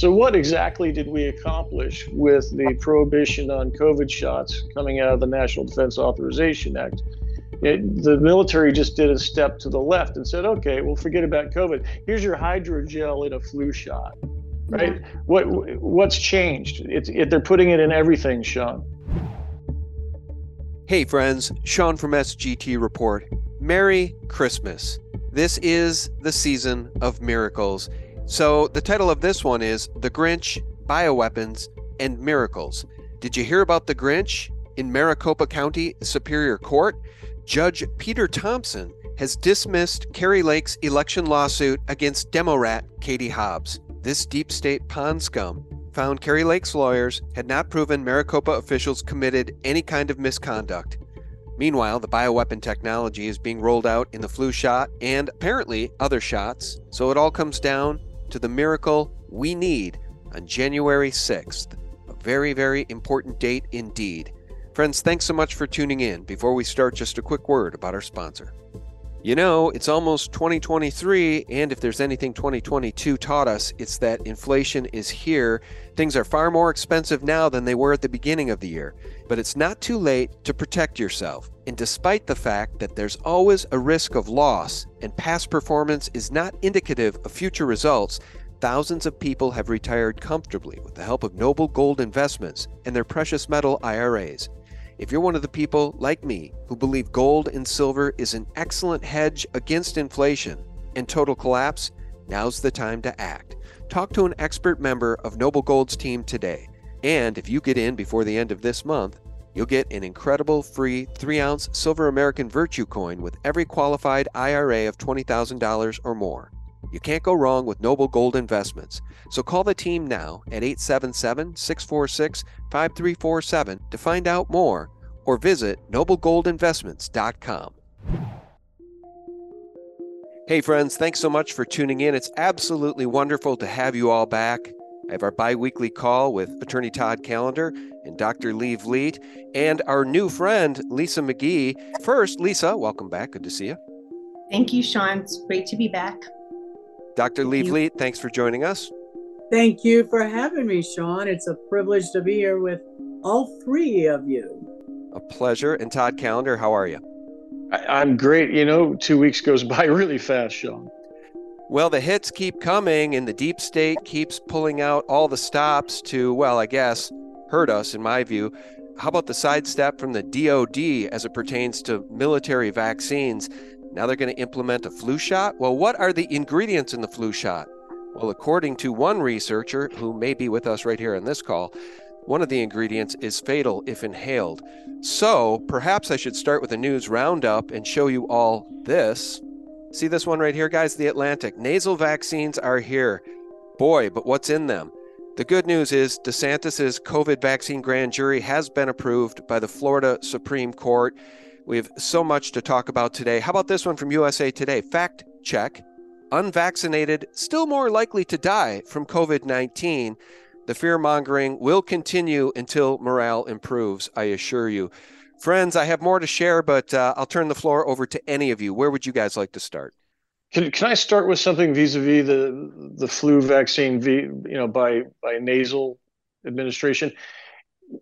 So, what exactly did we accomplish with the prohibition on COVID shots coming out of the National Defense Authorization Act? It, the military just did a step to the left and said, "Okay, well, forget about COVID. Here's your hydrogel in a flu shot." Right? Yeah. What what's changed? It's it, they're putting it in everything, Sean. Hey, friends, Sean from SGT Report. Merry Christmas. This is the season of miracles. So, the title of this one is The Grinch, Bioweapons, and Miracles. Did you hear about the Grinch? In Maricopa County Superior Court, Judge Peter Thompson has dismissed Kari Lake's election lawsuit against Demorat Katie Hobbs. This deep state pond scum found Kari Lake's lawyers had not proven Maricopa officials committed any kind of misconduct. Meanwhile, the bioweapon technology is being rolled out in the flu shot and apparently other shots, so it all comes down to the miracle we need on January 6th. A very, very important date indeed. Friends, thanks so much for tuning in. Before we start, just a quick word about our sponsor. You know, it's almost 2023, and if there's anything 2022 taught us, it's that inflation is here. Things are far more expensive now than they were at the beginning of the year. But it's not too late to protect yourself. And despite the fact that there's always a risk of loss and past performance is not indicative of future results, thousands of people have retired comfortably with the help of Noble Gold Investments and their precious metal IRAs. If you're one of the people, like me, who believe gold and silver is an excellent hedge against inflation and total collapse, now's the time to act. Talk to an expert member of Noble Gold's team today. And if you get in before the end of this month, you'll get an incredible free 3 ounce Silver American Virtue coin with every qualified IRA of $20,000 or more. You can't go wrong with Noble Gold Investments. So call the team now at 877 646 5347 to find out more or visit noblegoldinvestments.com. Hey, friends, thanks so much for tuning in. It's absolutely wonderful to have you all back. I have our bi weekly call with Attorney Todd Callender and Dr. Lee Vliet and our new friend, Lisa McGee. First, Lisa, welcome back. Good to see you. Thank you, Sean. It's great to be back. Dr. Lee Vliet, thanks for joining us. Thank you for having me, Sean. It's a privilege to be here with all three of you. A pleasure. And Todd Callender, how are you? I, am great. You know, two weeks goes by really fast, Sean. Well, the hits keep coming, and the deep state keeps pulling out all the stops to, well, I guess, hurt us, in my view. How about the sidestep from the DoD as it pertains to military vaccines? Now they're going to implement a flu shot? Well, what are the ingredients in the flu shot? Well, according to one researcher who may be with us right here on this call, one of the ingredients is fatal if inhaled. So perhaps I should start with a news roundup and show you all this. See this one right here, guys? The Atlantic. Nasal vaccines are here. Boy, but what's in them? The good news is DeSantis's COVID vaccine grand jury has been approved by the Florida Supreme Court. We have so much to talk about today. How about this one from USA Today? Fact check unvaccinated still more likely to die from COVID 19. The fear mongering will continue until morale improves, I assure you. Friends, I have more to share, but uh, I'll turn the floor over to any of you. Where would you guys like to start? Can, can I start with something vis-a-vis the the flu vaccine, you know, by by nasal administration?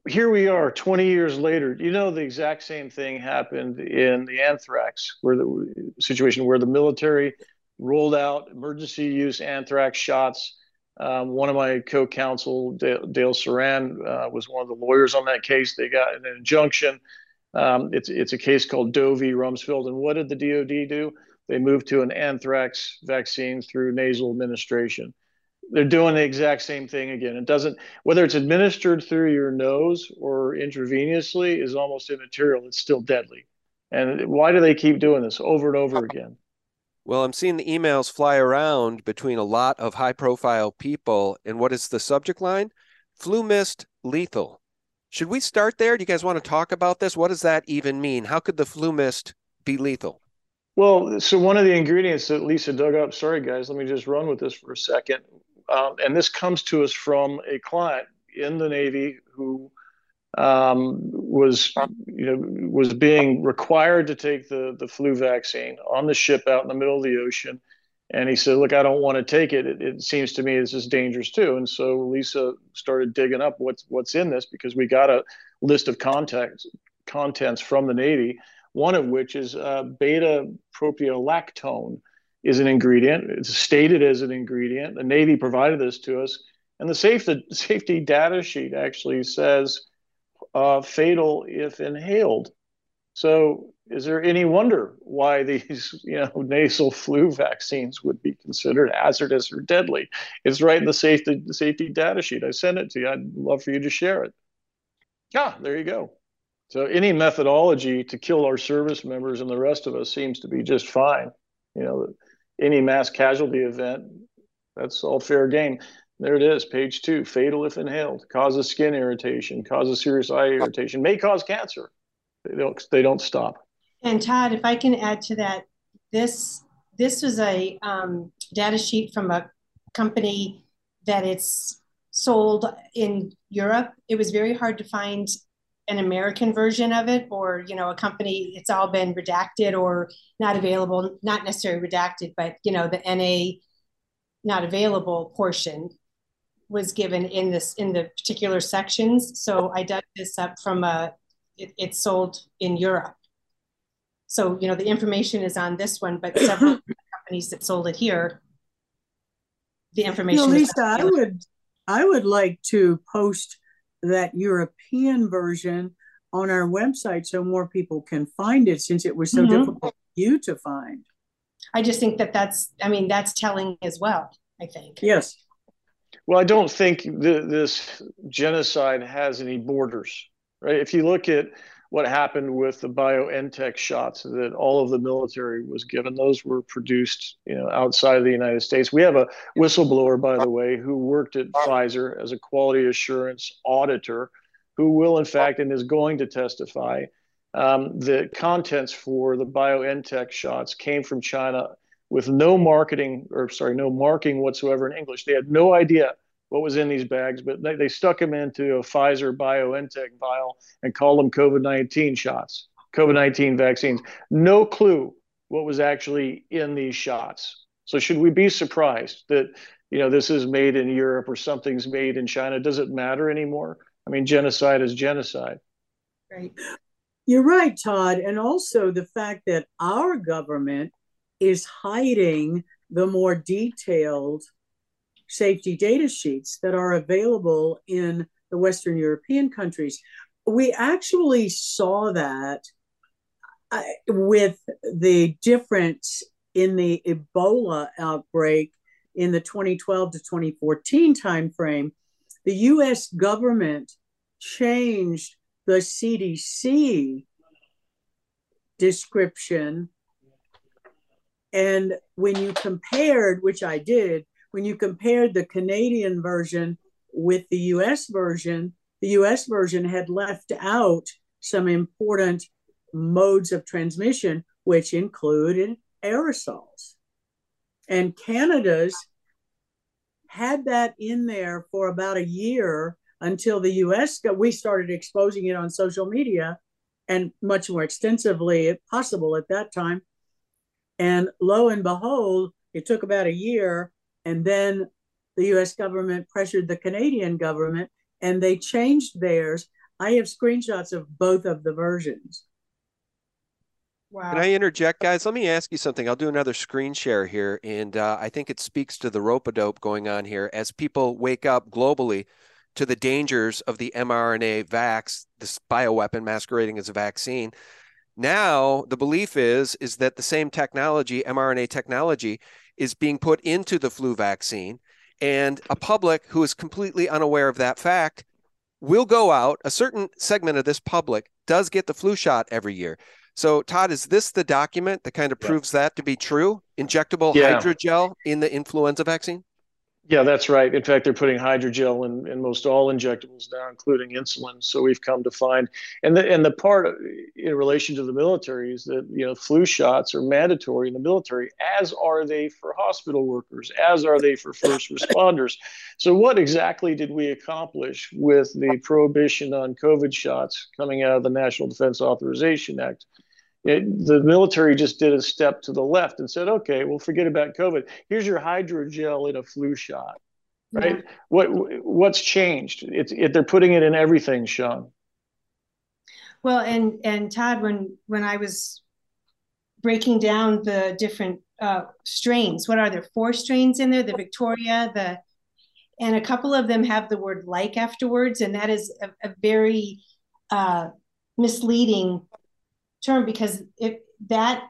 here we are 20 years later you know the exact same thing happened in the anthrax where the situation where the military rolled out emergency use anthrax shots um, one of my co-counsel dale, dale saran uh, was one of the lawyers on that case they got an injunction um, it's, it's a case called doe v rumsfeld and what did the dod do they moved to an anthrax vaccine through nasal administration they're doing the exact same thing again. It doesn't whether it's administered through your nose or intravenously is almost immaterial. It's still deadly. And why do they keep doing this over and over again? Well, I'm seeing the emails fly around between a lot of high profile people. And what is the subject line? Flu mist lethal. Should we start there? Do you guys want to talk about this? What does that even mean? How could the flu mist be lethal? Well, so one of the ingredients that Lisa dug up, sorry guys, let me just run with this for a second, um, and this comes to us from a client in the Navy who um, was you know was being required to take the the flu vaccine on the ship out in the middle of the ocean. And he said, "Look, I don't want to take it. it. It seems to me this is dangerous too." And so Lisa started digging up what's what's in this because we got a list of contents contents from the Navy. One of which is uh, beta propiolactone is an ingredient. It's stated as an ingredient. The Navy provided this to us, and the safety safety data sheet actually says uh, fatal if inhaled. So, is there any wonder why these, you know, nasal flu vaccines would be considered hazardous or deadly? It's right in the safety safety data sheet. I sent it to you. I'd love for you to share it. Ah, there you go. So, any methodology to kill our service members and the rest of us seems to be just fine. You know, any mass casualty event, that's all fair game. There it is, page two. Fatal if inhaled, causes skin irritation, causes serious eye irritation, may cause cancer. They don't. They don't stop. And Todd, if I can add to that, this this was a um, data sheet from a company that it's sold in Europe. It was very hard to find an American version of it, or you know, a company. It's all been redacted or not available. Not necessarily redacted, but you know, the NA not available portion was given in this in the particular sections. So I dug this up from a it, it's sold in Europe. So you know the information is on this one, but several companies that sold it here, the information. You know, Lisa, I would I would like to post that European version on our website so more people can find it since it was so mm-hmm. difficult for you to find. I just think that that's I mean that's telling as well. I think. Yes. Well, I don't think th- this genocide has any borders, right? If you look at what happened with the BioNTech shots that all of the military was given, those were produced, you know, outside of the United States. We have a whistleblower, by the way, who worked at Pfizer as a quality assurance auditor, who will, in fact, and is going to testify. Um, contents for the BioNTech shots came from China with no marketing or sorry, no marking whatsoever in English. They had no idea what was in these bags, but they, they stuck them into a Pfizer BioNTech vial and called them COVID 19 shots, COVID 19 vaccines. No clue what was actually in these shots. So, should we be surprised that you know this is made in Europe or something's made in China? Does it matter anymore? I mean, genocide is genocide. Right. You're right, Todd. And also the fact that our government is hiding the more detailed safety data sheets that are available in the Western European countries. We actually saw that uh, with the difference in the Ebola outbreak in the 2012 to 2014 timeframe. The US government changed the CDC description and when you compared, which I did, when you compared the Canadian version with the US version, the US version had left out some important modes of transmission, which included aerosols. And Canada's had that in there for about a year until the US got, we started exposing it on social media and much more extensively if possible at that time and lo and behold, it took about a year. And then the US government pressured the Canadian government and they changed theirs. I have screenshots of both of the versions. Wow. Can I interject, guys? Let me ask you something. I'll do another screen share here. And uh, I think it speaks to the rope a dope going on here as people wake up globally to the dangers of the mRNA vax, this bioweapon masquerading as a vaccine. Now the belief is is that the same technology, mRNA technology, is being put into the flu vaccine, and a public who is completely unaware of that fact will go out. A certain segment of this public does get the flu shot every year. So, Todd, is this the document that kind of proves yeah. that to be true? Injectable yeah. hydrogel in the influenza vaccine? Yeah, that's right. In fact, they're putting hydrogel in, in most all injectables now, including insulin. So we've come to find, and the and the part in relation to the military is that you know flu shots are mandatory in the military, as are they for hospital workers, as are they for first responders. So what exactly did we accomplish with the prohibition on COVID shots coming out of the National Defense Authorization Act? It, the military just did a step to the left and said, okay, we'll forget about COVID. Here's your hydrogel in a flu shot, right? Yeah. What what's changed? It's it, they're putting it in everything, Sean. Well, and and Todd, when when I was breaking down the different uh, strains, what are there? Four strains in there: the Victoria, the and a couple of them have the word like afterwards, and that is a, a very uh, misleading term because if that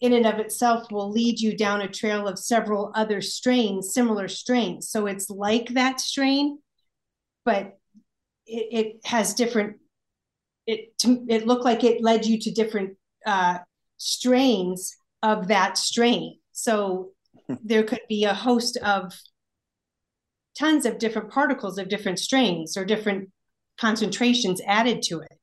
in and of itself will lead you down a trail of several other strains, similar strains. So it's like that strain, but it, it has different. It it looked like it led you to different uh, strains of that strain. So there could be a host of tons of different particles of different strains or different concentrations added to it.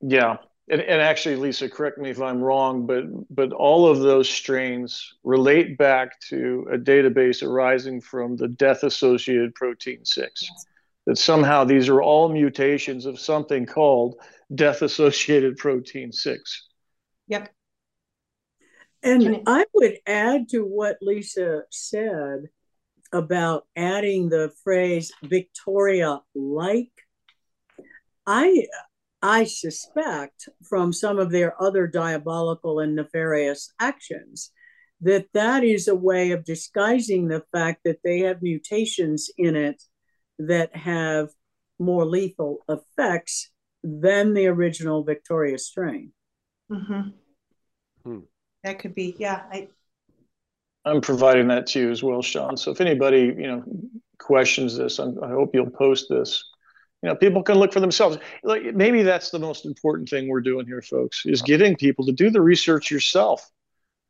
Yeah. And, and actually, Lisa, correct me if I'm wrong, but but all of those strains relate back to a database arising from the death-associated protein six. Yes. That somehow these are all mutations of something called death-associated protein six. Yep. And I would add to what Lisa said about adding the phrase Victoria like. I I suspect from some of their other diabolical and nefarious actions that that is a way of disguising the fact that they have mutations in it that have more lethal effects than the original Victoria strain. Mm-hmm. Hmm. That could be, yeah. I, I'm providing that to you as well, Sean. So if anybody, you know, questions this, I'm, i hope you'll post this. You know, people can look for themselves. Like maybe that's the most important thing we're doing here, folks, is getting people to do the research yourself.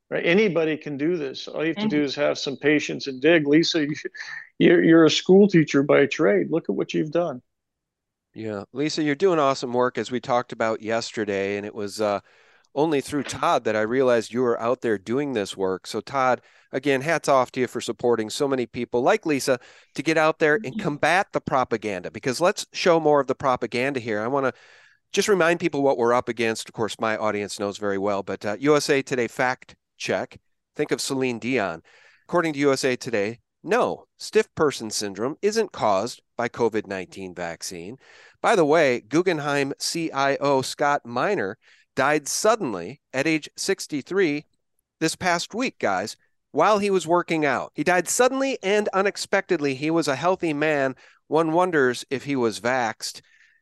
Right? Anybody can do this. All you have to do is have some patience and dig. Lisa, you, you're, you're a school teacher by trade. Look at what you've done. Yeah, Lisa, you're doing awesome work as we talked about yesterday, and it was uh, only through Todd that I realized you were out there doing this work. So, Todd, again, hats off to you for supporting so many people like Lisa to get out there and combat the propaganda because let's show more of the propaganda here. I want to just remind people what we're up against. Of course, my audience knows very well, but uh, USA Today fact check. Think of Celine Dion. According to USA Today, no, stiff person syndrome isn't caused by COVID 19 vaccine. By the way, Guggenheim CIO Scott Minerd died suddenly at age 63 this past week, guys, while he was working out. He died suddenly and unexpectedly. He was a healthy man. One wonders if he was vaxed.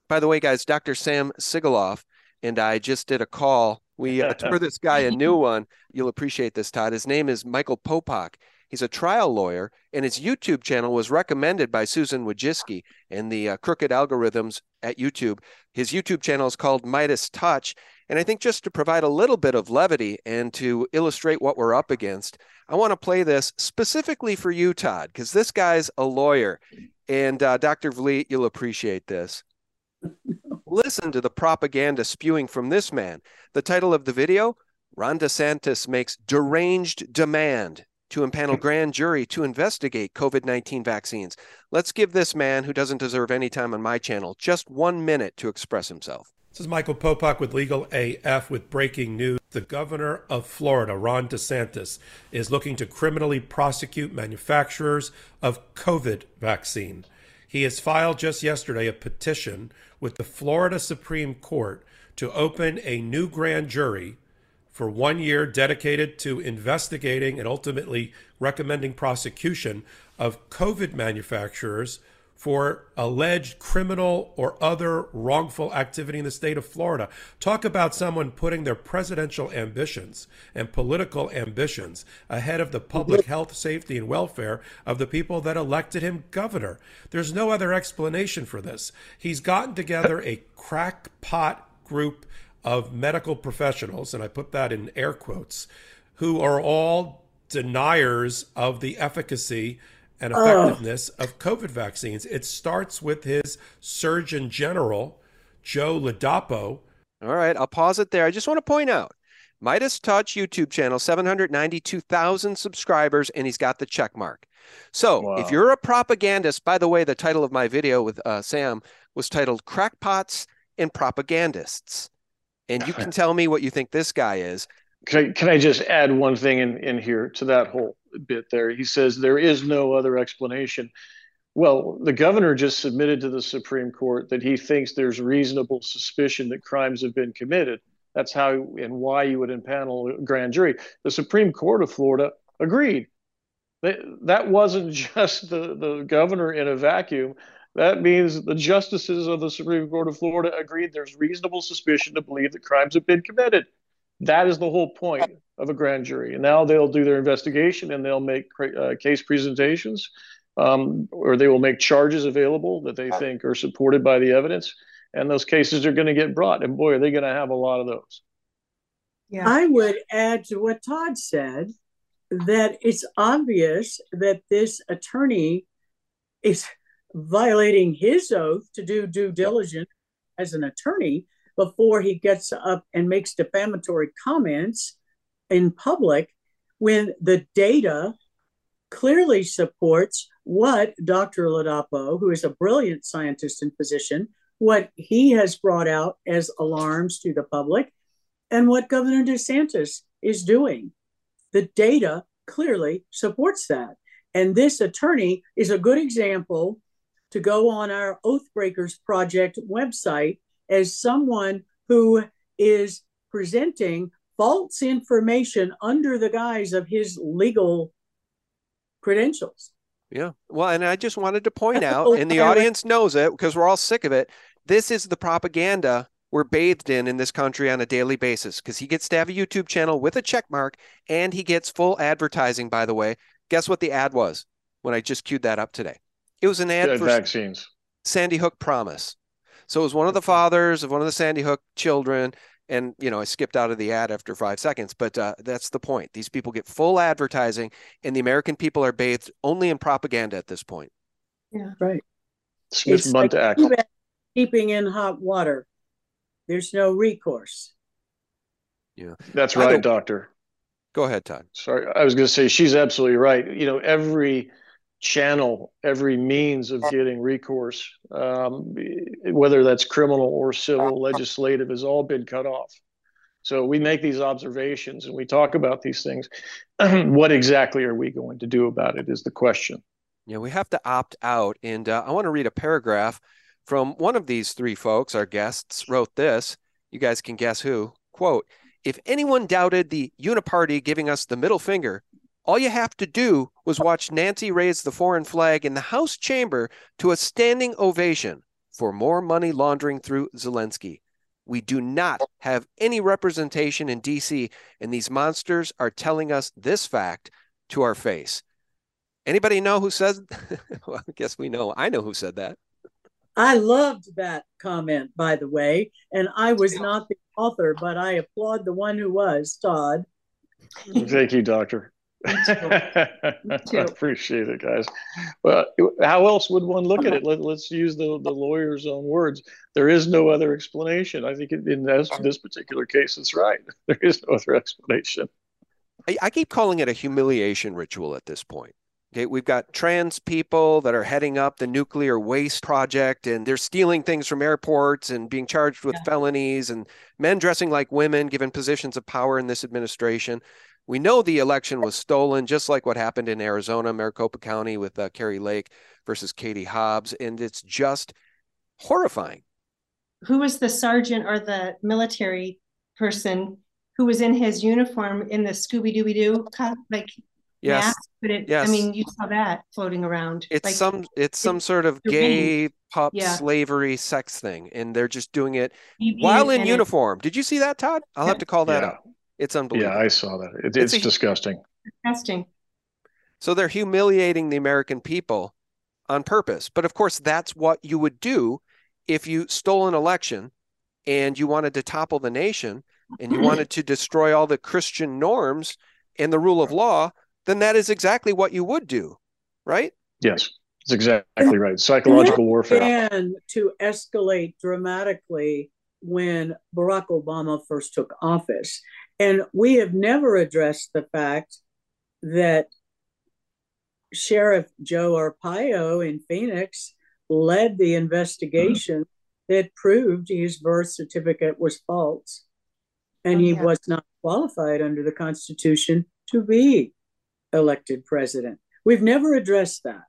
By the way, guys, Dr. Sam Sigoloff and I just did a call. We uh, tore this guy a new one. You'll appreciate this, Todd. His name is Michael Popak. He's a trial lawyer, and his YouTube channel was recommended by Susan Wojcicki and the uh, crooked algorithms at YouTube. His YouTube channel is called Midas Touch, and I think just to provide a little bit of levity and to illustrate what we're up against, I want to play this specifically for you, Todd, because this guy's a lawyer. And uh, Dr. Vliet, you'll appreciate this. Listen to the propaganda spewing from this man. The title of the video Ron DeSantis makes deranged demand to impanel grand jury to investigate COVID 19 vaccines. Let's give this man, who doesn't deserve any time on my channel, just one minute to express himself. This is Michael Popak with Legal AF with breaking news. The governor of Florida, Ron DeSantis, is looking to criminally prosecute manufacturers of COVID vaccine. He has filed just yesterday a petition with the Florida Supreme Court to open a new grand jury for one year dedicated to investigating and ultimately recommending prosecution of COVID manufacturers for alleged criminal or other wrongful activity in the state of Florida. Talk about someone putting their presidential ambitions and political ambitions ahead of the public health, safety, and welfare of the people that elected him governor. There's no other explanation for this. He's gotten together a crackpot group of medical professionals, and I put that in air quotes, who are all deniers of the efficacy and effectiveness oh. of COVID vaccines. It starts with his Surgeon General, Joe Ladapo. All right, I'll pause it there. I just want to point out Midas Touch YouTube channel, 792,000 subscribers, and he's got the check mark. So wow. if you're a propagandist, by the way, the title of my video with uh, Sam was titled Crackpots and Propagandists. And you can tell me what you think this guy is. Can I, can I just add one thing in, in here to that whole bit there? He says there is no other explanation. Well, the governor just submitted to the Supreme Court that he thinks there's reasonable suspicion that crimes have been committed. That's how and why you would impanel a grand jury. The Supreme Court of Florida agreed. That, wasn't just the, the governor in a vacuum. That means the justices of the Supreme Court of Florida agreed there's reasonable suspicion to believe that crimes have been committed. That is the whole point of a grand jury. And now they'll do their investigation and they'll make uh, case presentations um, or they will make charges available that they think are supported by the evidence and those cases are going to get brought. And boy, are they going to have a lot of those. Yeah. I would add to what Todd said that it's obvious that this attorney is violating his oath to do due diligence as an attorney before he gets up and makes defamatory comments in public when the data clearly supports what Dr. Ladapo, who is a brilliant scientist and physician, what he has brought out as alarms to the public and what Governor DeSantis is doing. The data clearly supports that. And this attorney is a good example to go on our Oathbreakers Project website as someone who is presenting false information under the guise of his legal credentials. Yeah. Well, and I just wanted to point out, and the audience knows it because we're all sick of it. This is the propaganda we're bathed in in this country on a daily basis because he gets to have a YouTube channel with a check mark and he gets full advertising, by the way. Guess what the ad was when I just queued that up today? It was an ad Good for vaccines. Sandy Hook Promise. So it was one of the fathers of one of the Sandy Hook children. And, you know, I skipped out of the ad after five seconds, but uh, that's the point. These people get full advertising, and the American people are bathed only in propaganda at this point. Yeah, right. Smith Mundt like keeping in hot water. There's no recourse. Yeah. That's right, doctor. Go ahead, Todd. Sorry, I was going to say she's absolutely right. You know, every channel, every means of getting recourse, um, whether that's criminal or civil, legislative, has all been cut off. So we make these observations and we talk about these things. what exactly are we going to do about it? Is the question. Yeah, we have to opt out, and uh, I want to read a paragraph from one of these three folks, our guests, wrote this. You guys can guess who. Quote If anyone doubted the uniparty giving us the middle finger, all you have to do was watch Nancy raise the foreign flag in the House chamber to a standing ovation for more money laundering through Zelensky. We do not have any representation in DC, and these monsters are telling us this fact to our face. Anybody know who says? well, I guess we know. I know who said that. I loved that comment, by the way, and I was not the author, but I applaud the one who was, Todd. Thank you, Doctor. I appreciate it, guys. Well, how else would one look at it? Let, us use the, the lawyer's own words. There is no other explanation. I think in this, this particular case, it's right. There is no other explanation. I, I keep calling it a humiliation ritual at this point. Okay, we've got trans people that are heading up the nuclear waste project and they're stealing things from airports and being charged with yeah. felonies and men dressing like women given positions of power in this administration. We know the election was stolen, just like what happened in Arizona, Maricopa County with uh, Kari Lake versus Katie Hobbs. And it's just horrifying. Who was the sergeant or the military person who was in his uniform in the Scooby Dooby Doo? Like, Yes. Mask, but it, yes. I mean, you saw that floating around. It's like, some it's some sort of gay pup yeah. slavery sex thing, and they're just doing it while in uniform. It, Did you see that, Todd? I'll yeah. have to call that yeah. up. It's unbelievable. Yeah, I saw that. It, it's, it's a, disgusting. Disgusting. So they're humiliating the American people on purpose. But of course, that's what you would do if you stole an election and you wanted to topple the nation and you wanted to destroy all the Christian norms and the rule of law then that is exactly what you would do, right? Yes, it's exactly right. Psychological warfare. And to escalate dramatically when Barack Obama first took office. And we have never addressed the fact that Sheriff Joe Arpaio in Phoenix led the investigation mm-hmm. that proved his birth certificate was false. and he was not qualified under the Constitution to be elected president. We've never addressed that.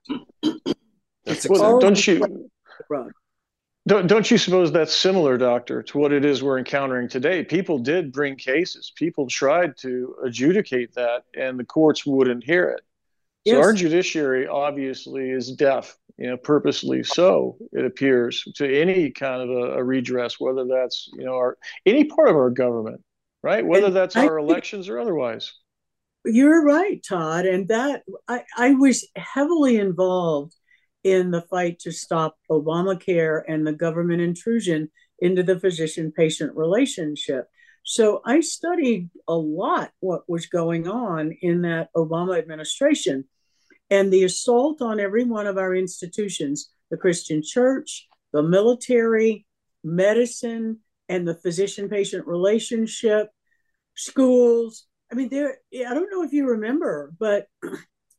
That's Well, exactly. don't you don't, don't you suppose that's similar, Doctor, to what it is we're encountering today? People did bring cases. People tried to adjudicate that, and the courts wouldn't hear it. So Yes. our judiciary obviously is deaf, you know, purposely so. It appears to any kind of a, a redress, whether that's you know our any part of our government, right? Whether And that's I our elections or otherwise. You're right, Todd. And that I, I was heavily involved in the fight to stop Obamacare and the government intrusion into the physician patient relationship. So I studied a lot what was going on in that Obama administration and the assault on every one of our institutions the Christian church, the military, medicine, and the physician patient relationship, schools. I mean, there, I don't know if you remember, but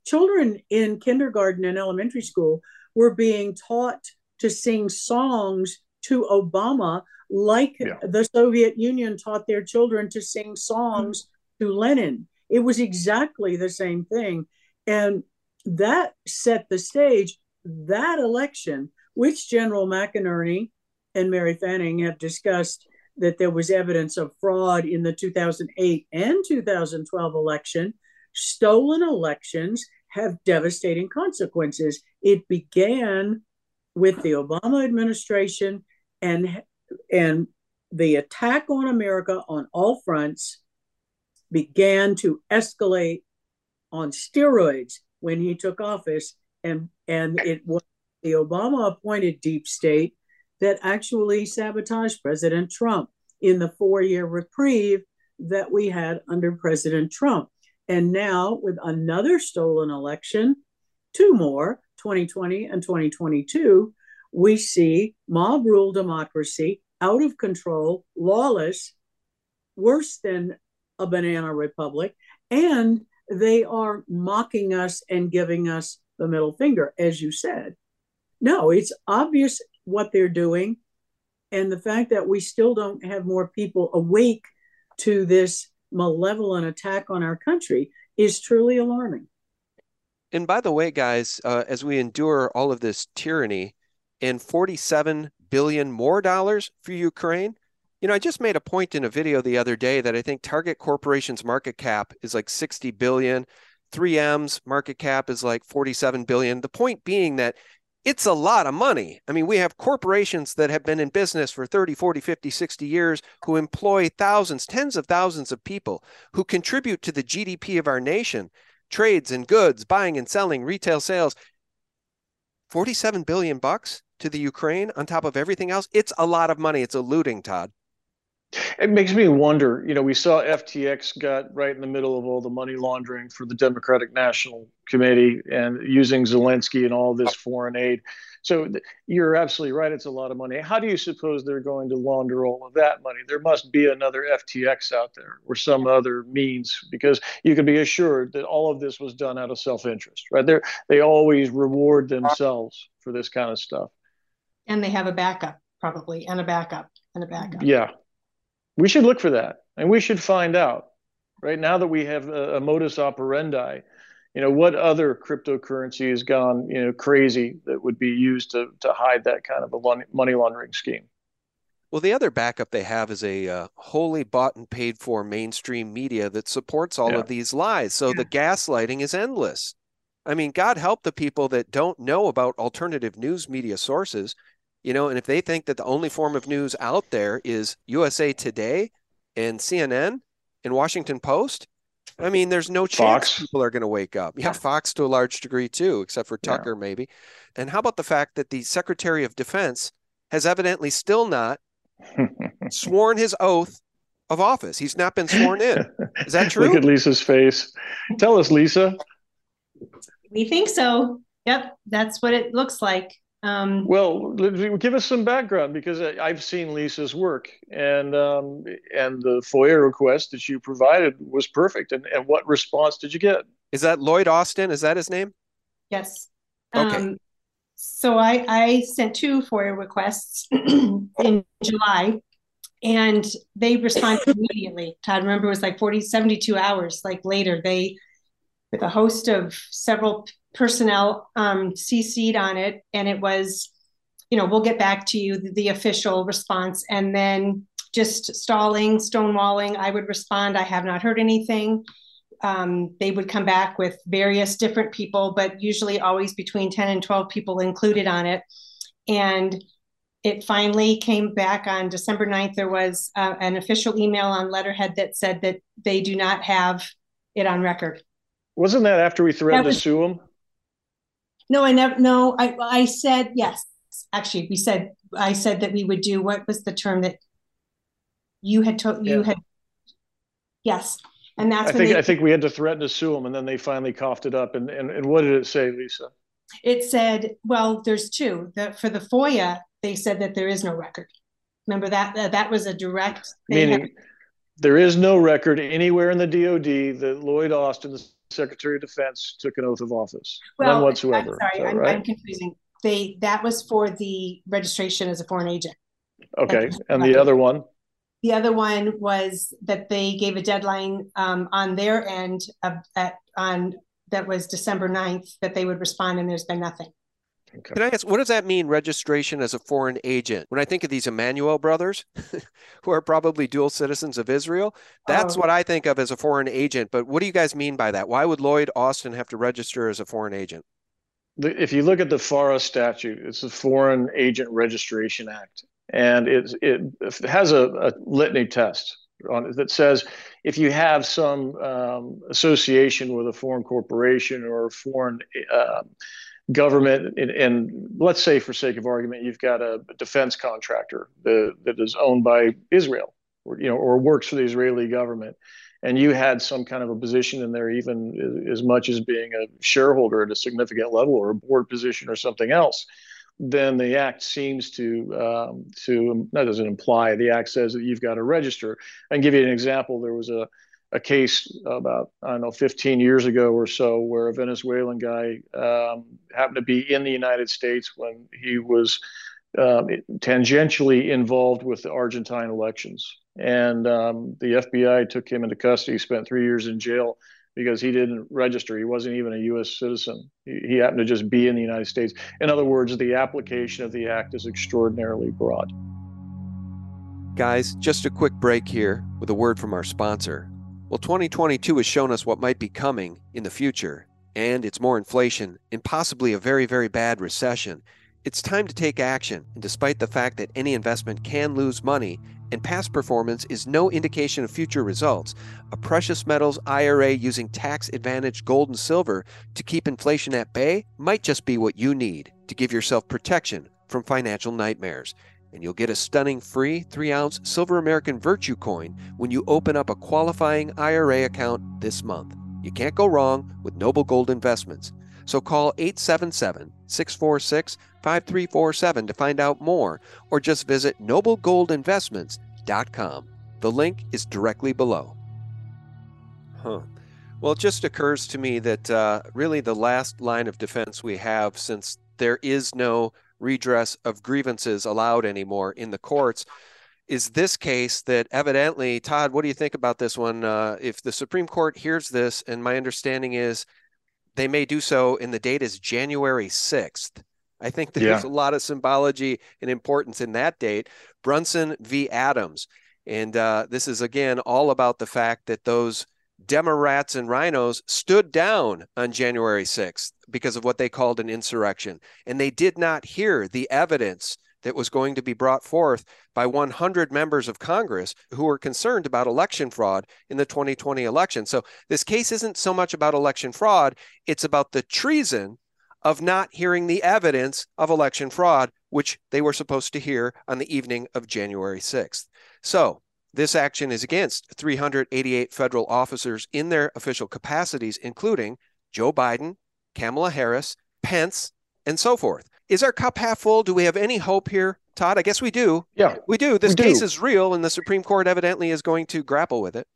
children in kindergarten and elementary school were being taught to sing songs to Obama, like Yeah. the Soviet Union taught their children to sing songs to Lenin. It was exactly the same thing. And that set the stage. That election, which General McInerney and Mary Fanning have discussed that there was evidence of fraud in the 2008 and 2012 election, stolen elections have devastating consequences. It began with the Obama administration and and the attack on America on all fronts began to escalate on steroids when he took office and and it was the Obama appointed deep state that actually sabotaged President Trump in the four-year reprieve that we had under President Trump. And now with another stolen election, two more, 2020 and 2022, we see mob rule democracy out of control, lawless, worse than a banana republic, and they are mocking us and giving us the middle finger, as you said. No, it's obvious what they're doing. And the fact that we still don't have more people awake to this malevolent attack on our country is truly alarming. And by the way, guys, uh, as we endure all of this tyranny and 47 billion more dollars for Ukraine, you know, I just made a point in a video the other day that I think Target Corporation's market cap is like 60 billion, 3M's market cap is like 47 billion. The point being that it's a lot of money. I mean, we have corporations that have been in business for 30, 40, 50, 60 years who employ thousands, tens of thousands of people who contribute to the GDP of our nation trades and goods, buying and selling, retail sales. 47 billion bucks to the Ukraine on top of everything else. It's a lot of money. It's a looting, Todd. It makes me wonder. You know, we saw FTX got right in the middle of all the money laundering for the Democratic National Committee and using Zelensky and all this foreign aid. So th- you're absolutely right. It's a lot of money. How do you suppose they're going to launder all of that money? There must be another FTX out there or some other means because you can be assured that all of this was done out of self-interest, right? They they always reward themselves for this kind of stuff. And they have a backup, probably, and a backup, and a backup. Yeah. We should look for that and we should find out, right? Now that we have a, a modus operandi, you know, what other cryptocurrency has gone, you know, crazy that would be used to, to hide that kind of a money laundering scheme? Well, the other backup they have is a uh, wholly bought and paid for mainstream media that supports all Yeah. of these lies. So the gaslighting is endless. I mean, God help the people that don't know about alternative news media sources, you know, and if they think that the only form of news out there is USA Today and CNN and Washington Post, I mean, there's no chance Fox. people are going to wake up. Yeah, Fox to a large degree too, except for Yeah. Tucker maybe. And how about the fact that the Secretary of Defense has evidently still not sworn his oath of office. He's not been sworn in. Is that true? Look at Lisa's face. Tell us, Lisa. We think so. Yep, that's what it looks like. Um, Well, give us some background because I- I've seen Lisa's work, and um, and the FOIA request that you provided was perfect. And, and what response did you get? Is that Lloyd Austin? Is that his name? yes. Okay. Um, so I, I sent two FOIA requests in July and they responded immediately. Todd, remember, it was like 40, 72 hours like later. They, with a host of several personnel um, CC'd on it, and it was, you know, we'll get back to you, the, the official response. And then just stalling, stonewalling, I would respond, I have not heard anything. Um, they would come back with various different people, but usually always between 10 and 12 people included on it. And it finally came back on December 9th. There was uh, an official email on letterhead that said that they do not have it on record. Wasn't that after we threatened was, to sue them? No, I never. No, I I said yes. Actually, we said I said that we would do. What was the term that you had told? You yeah. had yes, and that's. I think they, I think we had to threaten to sue them, and then they finally coughed it up. And and, and what did it say, Lisa? It said, well, there's two. The, for the FOIA, they said that there is no record. Remember that that, that was a direct meaning. Had, there is no record anywhere in the DoD that Lloyd Austin, the Secretary of Defense, took an oath of office. Well, None whatsoever. I'm sorry, I'm, right? I'm, confusing. They that was for the registration as a foreign agent. Okay, and the other one. The other one was that they gave a deadline um, on their end of, at, on that was December 9th that they would respond, and there's been nothing. Okay. Can I ask, what does that mean, registration as a foreign agent? When I think of these Emanuel brothers, who are probably dual citizens of Israel, that's oh. what I think of as a foreign agent. But what do you guys mean by that? Why would Lloyd Austin have to register as a foreign agent? If you look at the FARA statute, it's the Foreign Agent Registration Act, and it, it has a, a litany test on it that says if you have some um, association with a foreign corporation or a foreign uh, government and, and, let's say for sake of argument you've got a defense contractor that, that is owned by israel or you know or works for the israeli government and you had some kind of a position in there even as much as being a shareholder at a significant level or a board position or something else then the act seems to um, to that doesn't imply the act says that you've got to register. And give you an example. There was a a case about I don't know 15 years ago or so where a Venezuelan guy um, happened to be in the United States when he was um, tangentially involved with the Argentine elections, and um, the FBI took him into custody. Spent three years in jail because he didn't register. He wasn't even a U.S. citizen. He, he happened to just be in the United States. In other words, the application of the act is extraordinarily broad. Guys, just a quick break here with a word from our sponsor. Well, 2022 has shown us what might be coming in the future, and it's more inflation and possibly a very, very bad recession. It's time to take action, and despite the fact that any investment can lose money and past performance is no indication of future results, a precious metals IRA using tax advantaged gold and silver to keep inflation at bay might just be what you need to give yourself protection from financial nightmares and you'll get a stunning free 3 ounce Silver American Virtue coin when you open up a qualifying IRA account this month. You can't go wrong with Noble Gold Investments. So call 877 646 5347 to find out more, or just visit noblegoldinvestments.com. The link is directly below. Huh. Well, it just occurs to me that uh, really the last line of defense we have, since there is no redress of grievances allowed anymore in the courts. Is this case that evidently todd what do you think about this one? Uh, if the supreme court hears this and my understanding is they may do so and the date is january 6th i think that there's yeah. a lot of symbology and importance in that date. Brunson v. Adams. And uh, this is again all about the fact that those Democrats and RINOs stood down on January 6th because of what they called an insurrection. And they did not hear the evidence that was going to be brought forth by 100 members of Congress who were concerned about election fraud in the 2020 election. So this case isn't so much about election fraud, it's about the treason of not hearing the evidence of election fraud, which they were supposed to hear on the evening of January 6th. So this action is against 388 federal officers in their official capacities, including Joe Biden, Kamala Harris, Pence, and so forth. Is our cup half full? Do we have any hope here, Todd? I guess we do. Yeah, we do. This we case do. is real, and the Supreme Court evidently is going to grapple with it.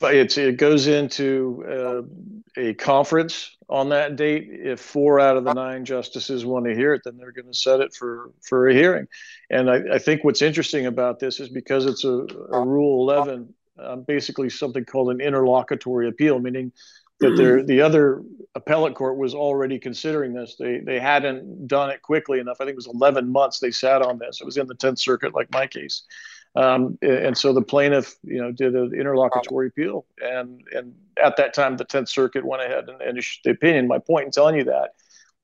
But it's, it goes into uh, a conference on that date. If four out of the nine justices want to hear it, then they're going to set it for for a hearing. And I, I think what's interesting about this is because it's a, a Rule 11, um, basically something called an interlocutory appeal, meaning that the other appellate court was already considering this. They they hadn't done it quickly enough. I think it was 11 months they sat on this. It was in the 10th Circuit, like my case. Um, and so the plaintiff, you know, did an interlocutory appeal, and and at that time the Tenth Circuit went ahead and, and issued the opinion. My point in telling you that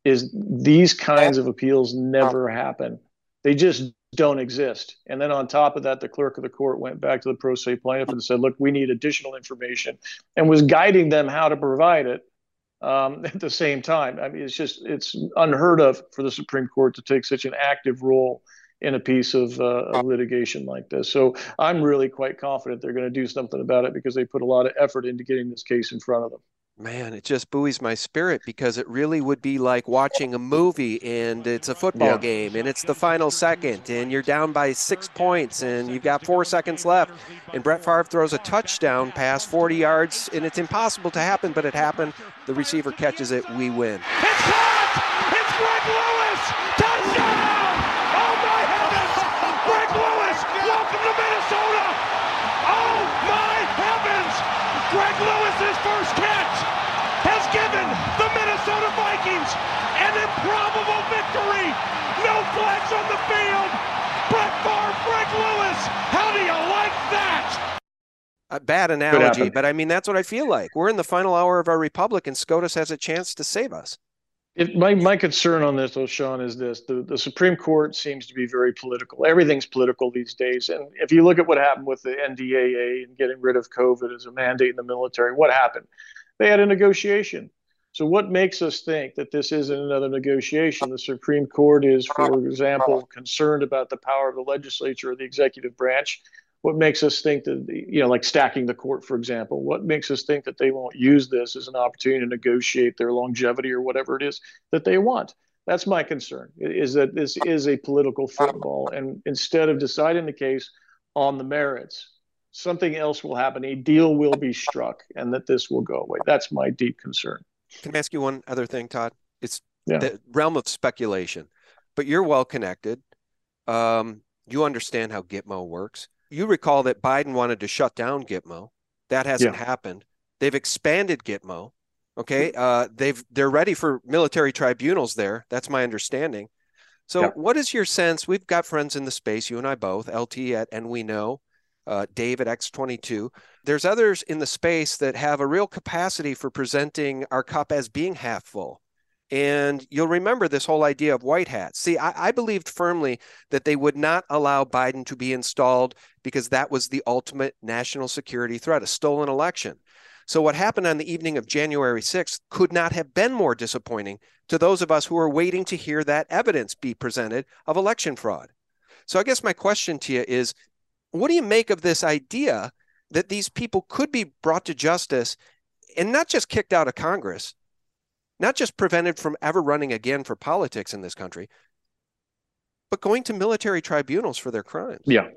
is these kinds of appeals never happen; they just don't exist. And then on top of that, the clerk of the court went back to the pro se plaintiff and said, "Look, we need additional information," and was guiding them how to provide it. Um, at the same time, I mean, it's just it's unheard of for the Supreme Court to take such an active role in a piece of, uh, of, litigation like this. So I'm really quite confident they're going to do something about it because they put a lot of effort into getting this case in front of them. Man, it just buoys my spirit because it really would be like watching a movie and it's a football yeah. game and it's the final second and you're down by six points and you've got four seconds left and Brett Favre throws a touchdown pass 40 yards and it's impossible to happen, but it happened. The receiver catches it, we win. It's caught! It's Greg Lewis! Touchdown! Welcome to Minnesota! Oh my heavens! Greg Lewis's first catch has given the Minnesota Vikings an improbable victory. No flags on the field. Brett Favre, Greg Lewis. How do you like that? A bad analogy, but I mean that's what I feel like. We're in the final hour of our republic, and SCOTUS has a chance to save us. It, my, my concern on this, though, Sean, is this the, the Supreme Court seems to be very political. Everything's political these days. And if you look at what happened with the NDAA and getting rid of COVID as a mandate in the military, what happened? They had a negotiation. So, what makes us think that this isn't another negotiation? The Supreme Court is, for example, concerned about the power of the legislature or the executive branch. What makes us think that you know like stacking the court for example what makes us think that they won't use this as an opportunity to negotiate their longevity or whatever it is that they want? That's my concern is that this is a political football and instead of deciding the case on the merits something else will happen. A deal will be struck and that this will go away. That's my deep concern can i ask you one other thing todd it's yeah. the realm of speculation but you're well connected um, you understand how gitmo works you recall that Biden wanted to shut down Gitmo. That hasn't yeah. happened. They've expanded Gitmo. Okay, mm-hmm. uh, they've they're ready for military tribunals there. That's my understanding. So, yeah. what is your sense? We've got friends in the space, you and I both, LT at and we know, uh, Dave at X22. There's others in the space that have a real capacity for presenting our cup as being half full. And you'll remember this whole idea of white hats. See, I, I, believed firmly that they would not allow Biden to be installed because that was the ultimate national security threat, a stolen election. So, what happened on the evening of January 6th could not have been more disappointing to those of us who are waiting to hear that evidence be presented of election fraud. So, I guess my question to you is what do you make of this idea that these people could be brought to justice and not just kicked out of Congress, not just prevented from ever running again for politics in this country, but going to military tribunals for their crimes. Yeah.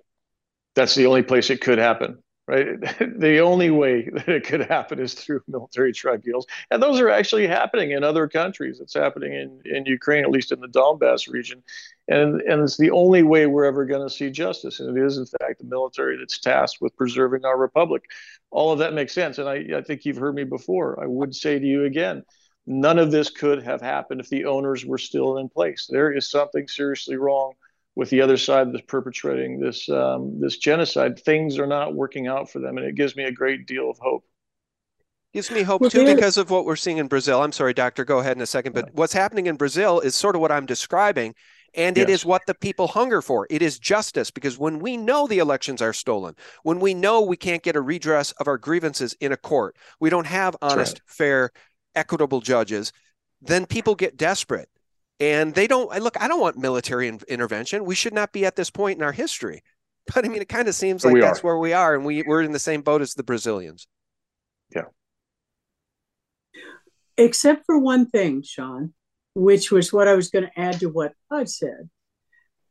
That's the only place it could happen, right? the only way that it could happen is through military tribunals. And those are actually happening in other countries. It's happening in, in Ukraine, at least in the Donbass region. And, and it's the only way we're ever going to see justice. And it is, in fact, the military that's tasked with preserving our republic. All of that makes sense. And I, I think you've heard me before. I would say to you again, None of this could have happened if the owners were still in place. There is something seriously wrong with the other side that's perpetrating this um, this genocide. Things are not working out for them, and it gives me a great deal of hope. Gives me hope too because of what we're seeing in Brazil. I'm sorry, doctor, go ahead in a second. But what's happening in Brazil is sort of what I'm describing. And it yes. is what the people hunger for. It is justice because when we know the elections are stolen, when we know we can't get a redress of our grievances in a court, we don't have honest, right. fair equitable judges, then people get desperate. And they don't look, I don't want military in, intervention. We should not be at this point in our history. But I mean, it kind of seems like that's where we are, and we, we're in the same boat as the Brazilians. Yeah. Except for one thing, Sean, which was what I was going to add to what Todd said.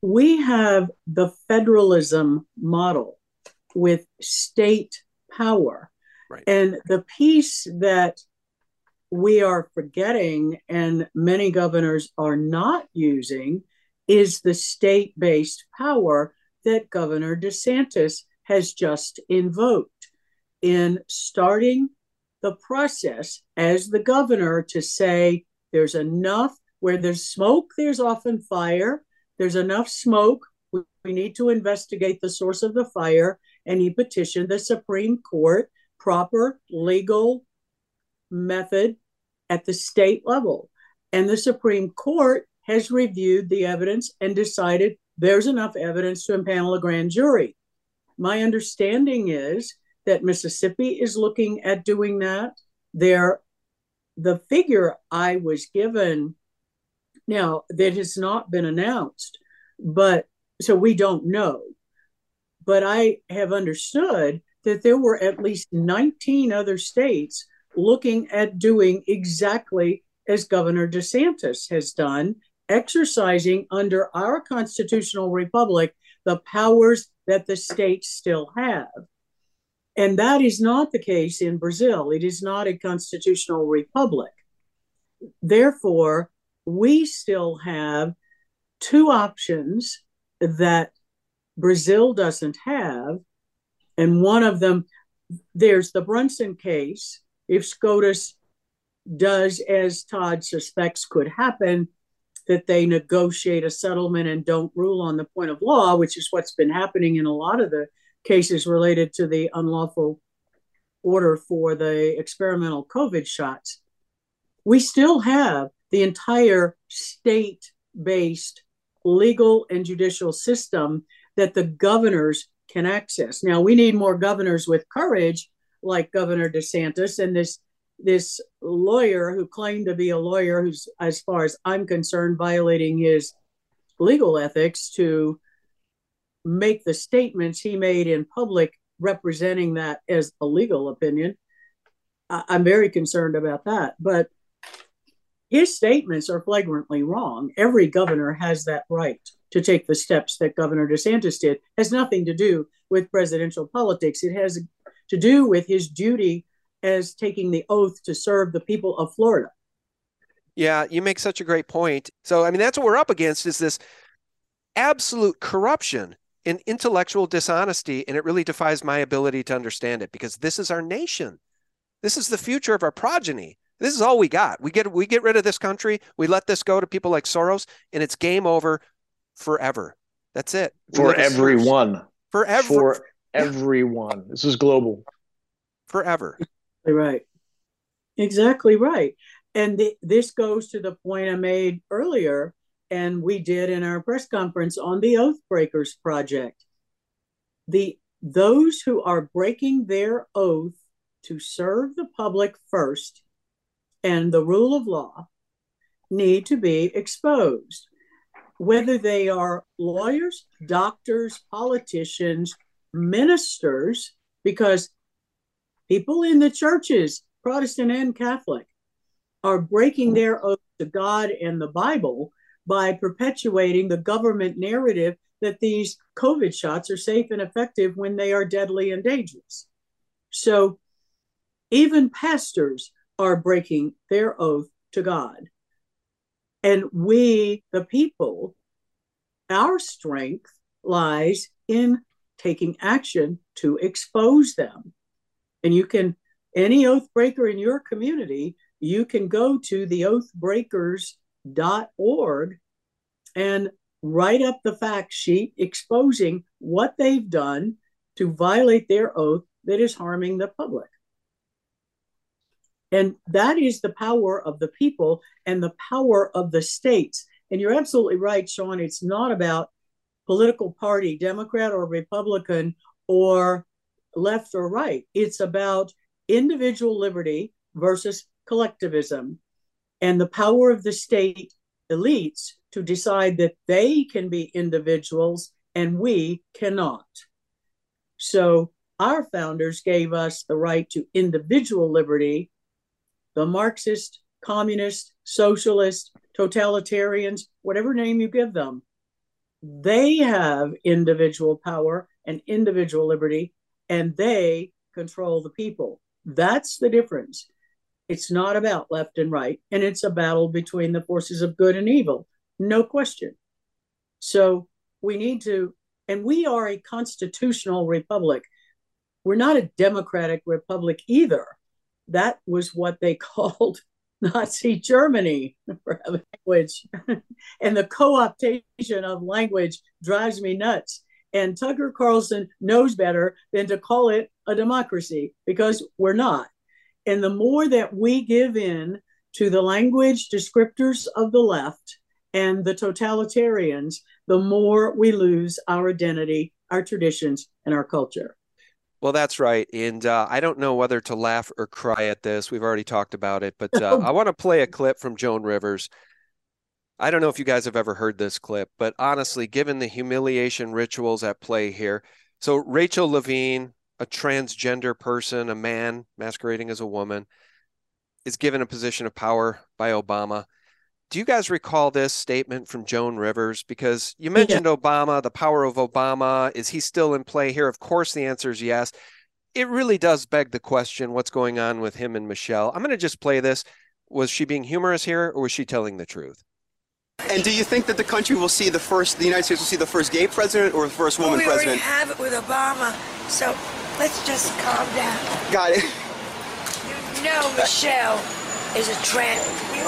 We have the federalism model with state power. Right. And the piece that we are forgetting, and many governors are not using, is the state based power that Governor DeSantis has just invoked in starting the process as the governor to say there's enough where there's smoke, there's often fire. There's enough smoke. We, we need to investigate the source of the fire. And he petitioned the Supreme Court, proper legal method at the state level. And the Supreme Court has reviewed the evidence and decided there's enough evidence to impanel a grand jury. My understanding is that Mississippi is looking at doing that. There, the figure I was given now that has not been announced, but so we don't know. But I have understood that there were at least 19 other states looking at doing exactly as Governor DeSantis has done, exercising under our constitutional republic the powers that the states still have. And that is not the case in Brazil. It is not a constitutional republic. Therefore, we still have two options that Brazil doesn't have. And one of them, there's the Brunson case, if SCOTUS does as Todd suspects could happen, that they negotiate a settlement and don't rule on the point of law, which is what's been happening in a lot of the cases related to the unlawful order for the experimental COVID shots. We still have the entire state based legal and judicial system that the governors can access. Now, we need more governors with courage like Governor DeSantis and this this lawyer who claimed to be a lawyer who's as far as I'm concerned violating his legal ethics to make the statements he made in public representing that as a legal opinion. I'm very concerned about that. But his statements are flagrantly wrong. Every governor has that right to take the steps that Governor DeSantis did. It has nothing to do with presidential politics. It has to do with his duty as taking the oath to serve the people of Florida. Yeah, you make such a great point. So, I mean, that's what we're up against is this absolute corruption and intellectual dishonesty. And it really defies my ability to understand it because this is our nation. This is the future of our progeny. This is all we got. We get we get rid of this country. We let this go to people like Soros, and it's game over forever. That's it. We for everyone. Forever. For everyone. This is global. Forever. Right. Exactly right. And the, this goes to the point I made earlier, and we did in our press conference on the Oath Breakers Project. The those who are breaking their oath to serve the public first and the rule of law need to be exposed, whether they are lawyers, doctors, politicians, ministers, because people in the churches, Protestant and Catholic, are breaking their oath to God and the Bible by perpetuating the government narrative that these COVID shots are safe and effective when they are deadly and dangerous. So even pastors are breaking their oath to God. And we, the people, our strength lies in taking action to expose them. And you can, any oath breaker in your community, you can go to the oathbreakers.org and write up the fact sheet exposing what they've done to violate their oath that is harming the public. And that is the power of the people and the power of the states. And you're absolutely right, Sean. It's not about political party, Democrat or Republican, or left or right. It's about individual liberty versus collectivism and the power of the state elites to decide that they can be individuals and we cannot. So our founders gave us the right to individual liberty the Marxist, communist, socialist, totalitarians, whatever name you give them, they have individual power and individual liberty, and they control the people. That's the difference. It's not about left and right, and it's a battle between the forces of good and evil, no question. So we need to, and we are a constitutional republic. We're not a democratic republic either. That was what they called Nazi Germany language. and the co optation of language drives me nuts. And Tucker Carlson knows better than to call it a democracy because we're not. And the more that we give in to the language descriptors of the left and the totalitarians, the more we lose our identity, our traditions, and our culture. Well, that's right. And uh, I don't know whether to laugh or cry at this. We've already talked about it, but uh, I want to play a clip from Joan Rivers. I don't know if you guys have ever heard this clip, but honestly, given the humiliation rituals at play here, so Rachel Levine, a transgender person, a man masquerading as a woman, is given a position of power by Obama. Do you guys recall this statement from Joan Rivers? Because you mentioned yeah. Obama, the power of Obama. Is he still in play here? Of course, the answer is yes. It really does beg the question what's going on with him and Michelle. I'm going to just play this. Was she being humorous here or was she telling the truth? And do you think that the country will see the first, the United States will see the first gay president or the first woman well, we president? We have it with Obama, so let's just calm down. Got it. You know Michelle is a trans.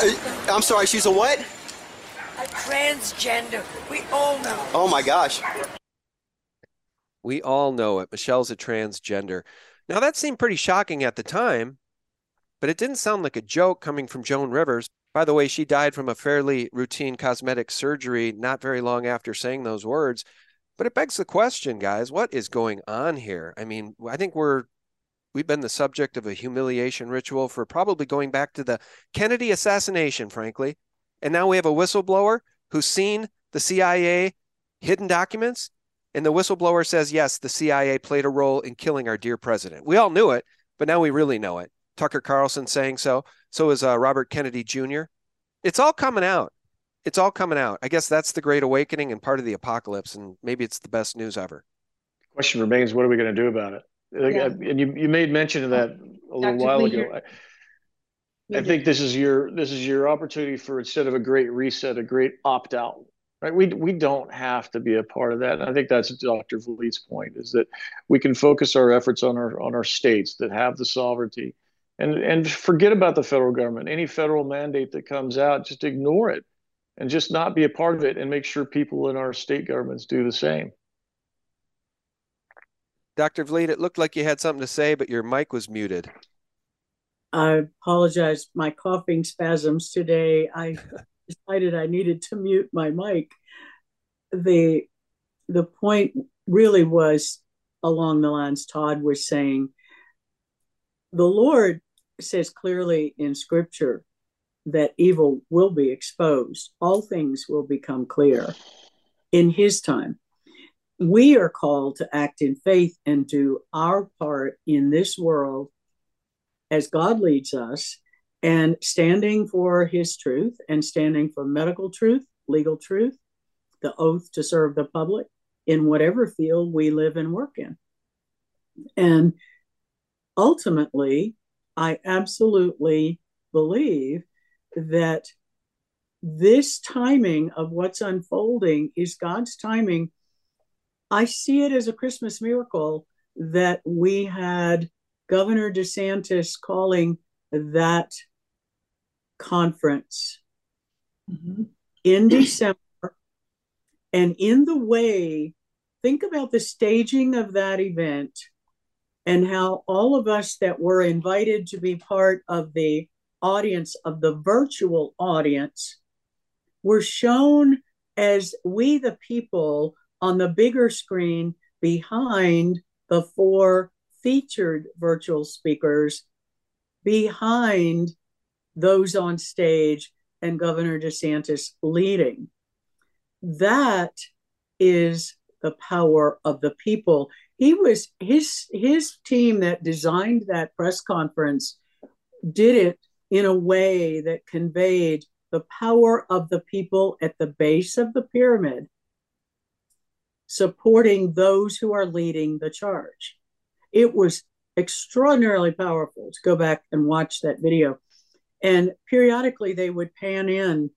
Uh, I'm sorry, she's a what? A transgender. We all know. Oh my gosh. We all know it. Michelle's a transgender. Now, that seemed pretty shocking at the time, but it didn't sound like a joke coming from Joan Rivers. By the way, she died from a fairly routine cosmetic surgery not very long after saying those words. But it begs the question, guys, what is going on here? I mean, I think we're we've been the subject of a humiliation ritual for probably going back to the Kennedy assassination, frankly. And now we have a whistleblower who's seen the CIA hidden documents. And the whistleblower says, yes, the CIA played a role in killing our dear president. We all knew it, but now we really know it. Tucker Carlson saying so. So is uh, Robert Kennedy Jr. It's all coming out. It's all coming out. I guess that's the great awakening and part of the apocalypse. And maybe it's the best news ever. Question remains what are we going to do about it? Yeah. And you, you made mention of that a little Dr. while ago. I, I think this is your this is your opportunity for instead of a great reset, a great opt out. Right? We we don't have to be a part of that. And I think that's Dr. Vliet's point is that we can focus our efforts on our on our states that have the sovereignty, and and forget about the federal government. Any federal mandate that comes out, just ignore it, and just not be a part of it, and make sure people in our state governments do the same. Dr. Vliet, it looked like you had something to say, but your mic was muted. I apologize. My coughing spasms today. I decided I needed to mute my mic. The the point really was along the lines Todd was saying. The Lord says clearly in Scripture that evil will be exposed. All things will become clear in His time we are called to act in faith and do our part in this world as God leads us and standing for his truth and standing for medical truth, legal truth, the oath to serve the public in whatever field we live and work in. And ultimately, I absolutely believe that this timing of what's unfolding is God's timing I see it as a Christmas miracle that we had Governor DeSantis calling that conference mm-hmm. in December. And in the way, think about the staging of that event and how all of us that were invited to be part of the audience, of the virtual audience, were shown as we, the people, on the bigger screen behind the four featured virtual speakers, behind those on stage and Governor DeSantis leading. That is the power of the people. He was his his team that designed that press conference did it in a way that conveyed the power of the people at the base of the pyramid supporting those who are leading the charge. It was extraordinarily powerful to go back and watch that video. And periodically they would pan in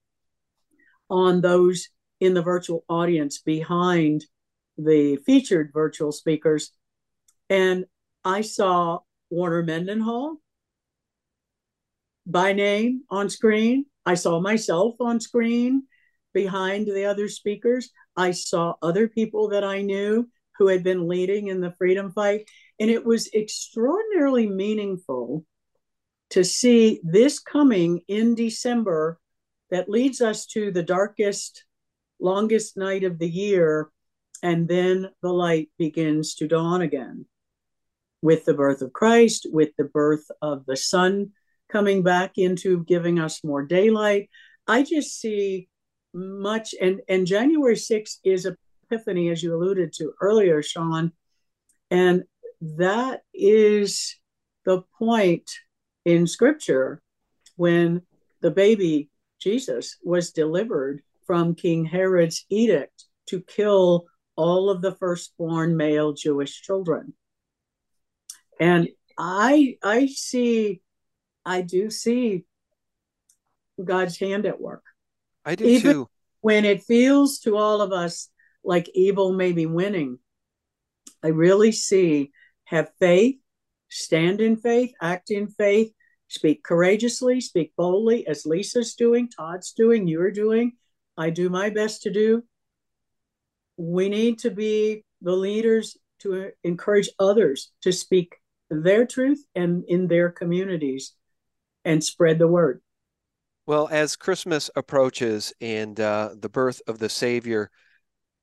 on those in the virtual audience behind the featured virtual speakers. And I saw Warner Mendenhall by name on screen. I saw myself on screen behind the other speakers. I saw other people that I knew who had been leading in the freedom fight. And it was extraordinarily meaningful to see this coming in December that leads us to the darkest, longest night of the year. And then the light begins to dawn again with the birth of Christ, with the birth of the sun coming back into giving us more daylight. I just see much, and, and January 6th is Epiphany, as you alluded to earlier, Sean. And that is the point in scripture when the baby Jesus was delivered from King Herod's edict to kill all of the firstborn male Jewish children. And I I see I do see God's hand at work. I do Even too. When it feels to all of us like evil may be winning, I really see have faith, stand in faith, act in faith, speak courageously, speak boldly, as Lisa's doing, Todd's doing, you're doing, I do my best to do. We need to be the leaders to encourage others to speak their truth and in their communities and spread the word. Well, as Christmas approaches and uh, the birth of the Savior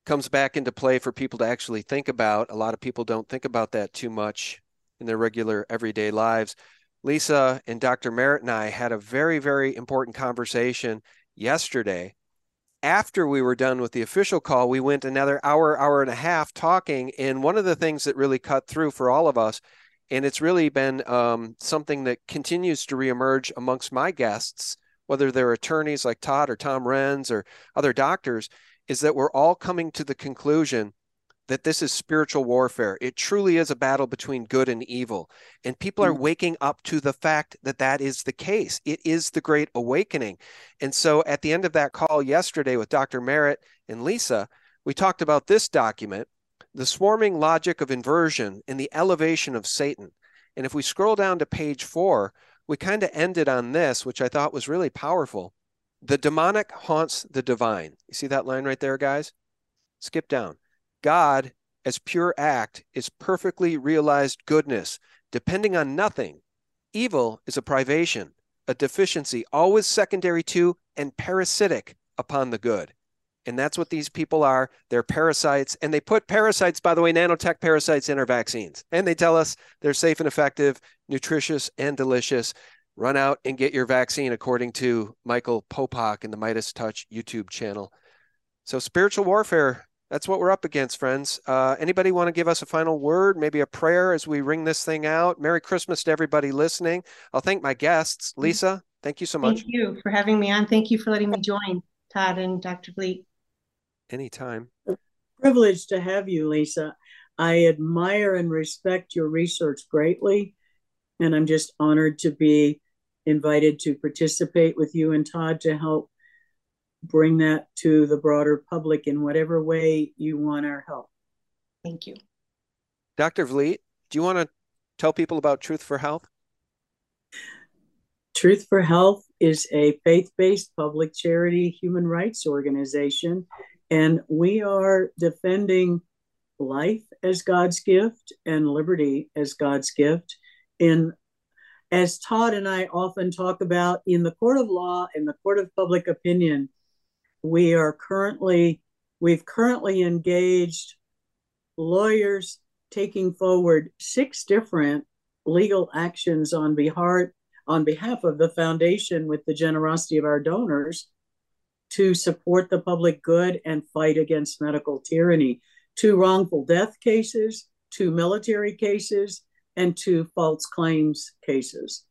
comes back into play for people to actually think about, a lot of people don't think about that too much in their regular everyday lives. Lisa and Dr. Merritt and I had a very, very important conversation yesterday. After we were done with the official call, we went another hour, hour and a half talking. And one of the things that really cut through for all of us, and it's really been um, something that continues to reemerge amongst my guests, whether they're attorneys like Todd or Tom Renz or other doctors, is that we're all coming to the conclusion that this is spiritual warfare. It truly is a battle between good and evil. And people are mm. waking up to the fact that that is the case. It is the great awakening. And so at the end of that call yesterday with Dr. Merritt and Lisa, we talked about this document, The Swarming Logic of Inversion and the Elevation of Satan. And if we scroll down to page four, we kind of ended on this, which I thought was really powerful. The demonic haunts the divine. You see that line right there, guys? Skip down. God, as pure act, is perfectly realized goodness, depending on nothing. Evil is a privation, a deficiency, always secondary to and parasitic upon the good. And that's what these people are. They're parasites. And they put parasites, by the way, nanotech parasites in our vaccines. And they tell us they're safe and effective, nutritious and delicious. Run out and get your vaccine, according to Michael Popok in the Midas Touch YouTube channel. So, spiritual warfare that's what we're up against, friends. Uh, anybody want to give us a final word, maybe a prayer as we ring this thing out? Merry Christmas to everybody listening. I'll thank my guests. Mm-hmm. Lisa, thank you so much. Thank you for having me on. Thank you for letting me join, Todd and Dr. Vliet. Anytime. Privileged to have you, Lisa. I admire and respect your research greatly, and I'm just honored to be invited to participate with you and Todd to help bring that to the broader public in whatever way you want our help. Thank you. Dr. Vliet, do you want to tell people about Truth for Health? Truth for Health is a faith based public charity human rights organization, and we are defending life as God's gift and liberty as God's gift in as Todd and I often talk about in the court of law and the court of public opinion, we are currently we've currently engaged lawyers taking forward six different legal actions on behalf on behalf of the foundation with the generosity of our donors to support the public good and fight against medical tyranny. Two wrongful death cases two military cases and two false claims cases.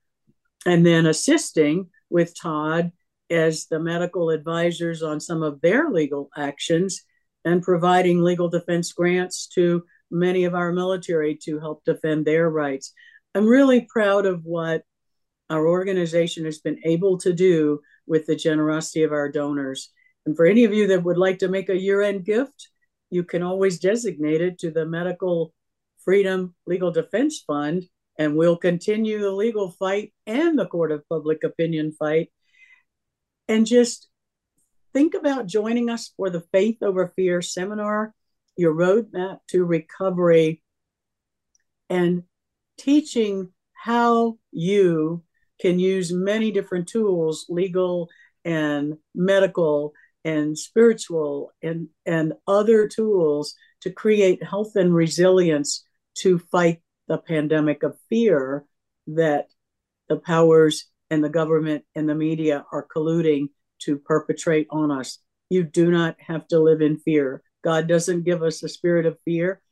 And then assisting with todd as the medical advisors on some of their legal actions and providing legal defense grants to many of our military to help defend their rights. I'm really proud of what our organization has been able to do with the generosity of our donors. And for any of you that would like to make a year end gift, you can always designate it to the Medical Freedom Legal Defense Fund, and we'll continue the legal fight and the court of public opinion fight. And just think about joining us for the Faith Over Fear seminar, your roadmap to recovery, and teaching how you can use many different tools, legal and medical and spiritual and, and other tools to create health and resilience to fight the pandemic of fear that the powers and the government and the media are colluding to perpetrate on us. You do not have to live in fear. God doesn't give us a spirit of fear.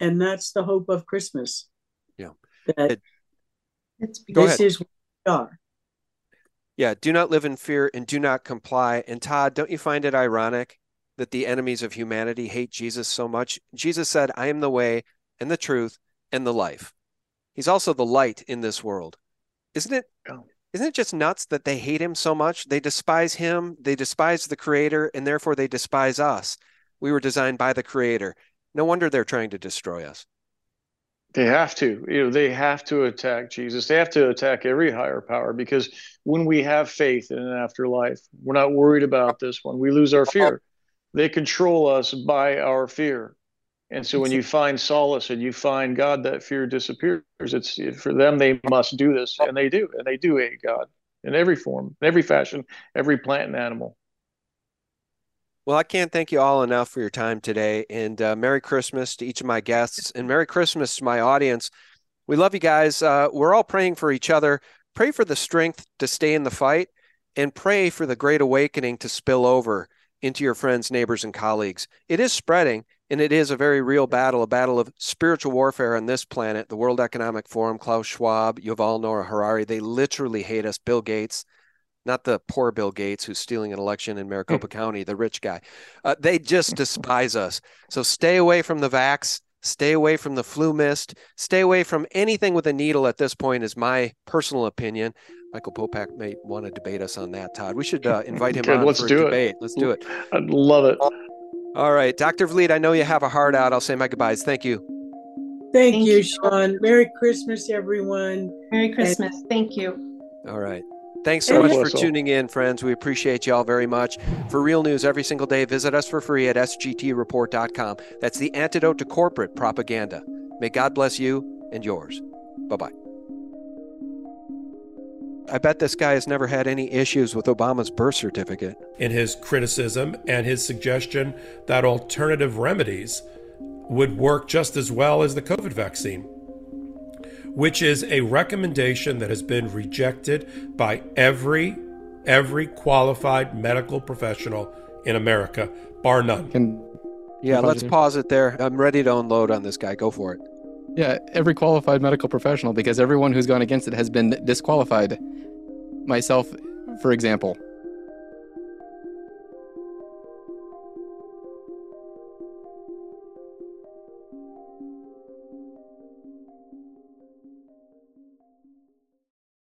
And that's the hope of Christmas. Yeah. That It- this ahead. is what we are. Yeah, do not live in fear and do not comply. And Todd, don't you find it ironic that the enemies of humanity hate Jesus so much? Jesus said, I am the way and the truth and the life. He's also the light in this world. Isn't it Yeah. Isn't it just nuts that they hate him so much? They despise him, they despise the creator, and therefore they despise us. We were designed by the creator. No wonder they're trying to destroy us. They have to. You know, they have to attack Jesus. They have to attack every higher power because when we have faith in an afterlife, we're not worried about this one. We lose our fear. They control us by our fear. And so when you find solace and you find God, that fear disappears. It's for them, they must do this. And they do. And they do hate God in every form, in every fashion, every plant and animal. Well, I can't thank you all enough for your time today. And uh, Merry Christmas to each of my guests, and Merry Christmas to my audience. We love you guys. Uh, we're all praying for each other. Pray for the strength to stay in the fight, and pray for the great awakening to spill over into your friends, neighbors, and colleagues. It is spreading, and it is a very real battle, a battle of spiritual warfare on this planet. The World Economic Forum, Klaus Schwab, Yuval Noah Harari, they literally hate us. Bill Gates, not the poor Bill Gates who's stealing an election in Maricopa County, the rich guy. Uh, they just despise us. So stay away from the vax, stay away from the flu mist, stay away from anything with a needle at this point, is my personal opinion. Michael Popok may want to debate us on that, Todd. We should uh, invite him Good, on let's for do a it. debate. Let's do it. I'd love it. All right, Dr. Vliet, I know you have a heart out. I'll say my goodbyes. Thank you. Thank, Thank you, you. Sean. Merry Christmas, everyone. Merry Christmas. Thank you. All right. Thanks so much for tuning in, friends. We appreciate you all very much. For real news every single day, visit us for free at sgtreport.com. That's the antidote to corporate propaganda. May God bless you and yours. Bye bye. I bet this guy has never had any issues with Obama's birth certificate. in his criticism and his suggestion that alternative remedies would work just as well as the COVID vaccine, which is a recommendation that has been rejected by every every qualified medical professional in America, bar none. Can Yeah, let's pause it there. I'm ready to unload on this guy. Go for it. Yeah, every qualified medical professional because everyone who's gone against it has been disqualified. Myself, for example.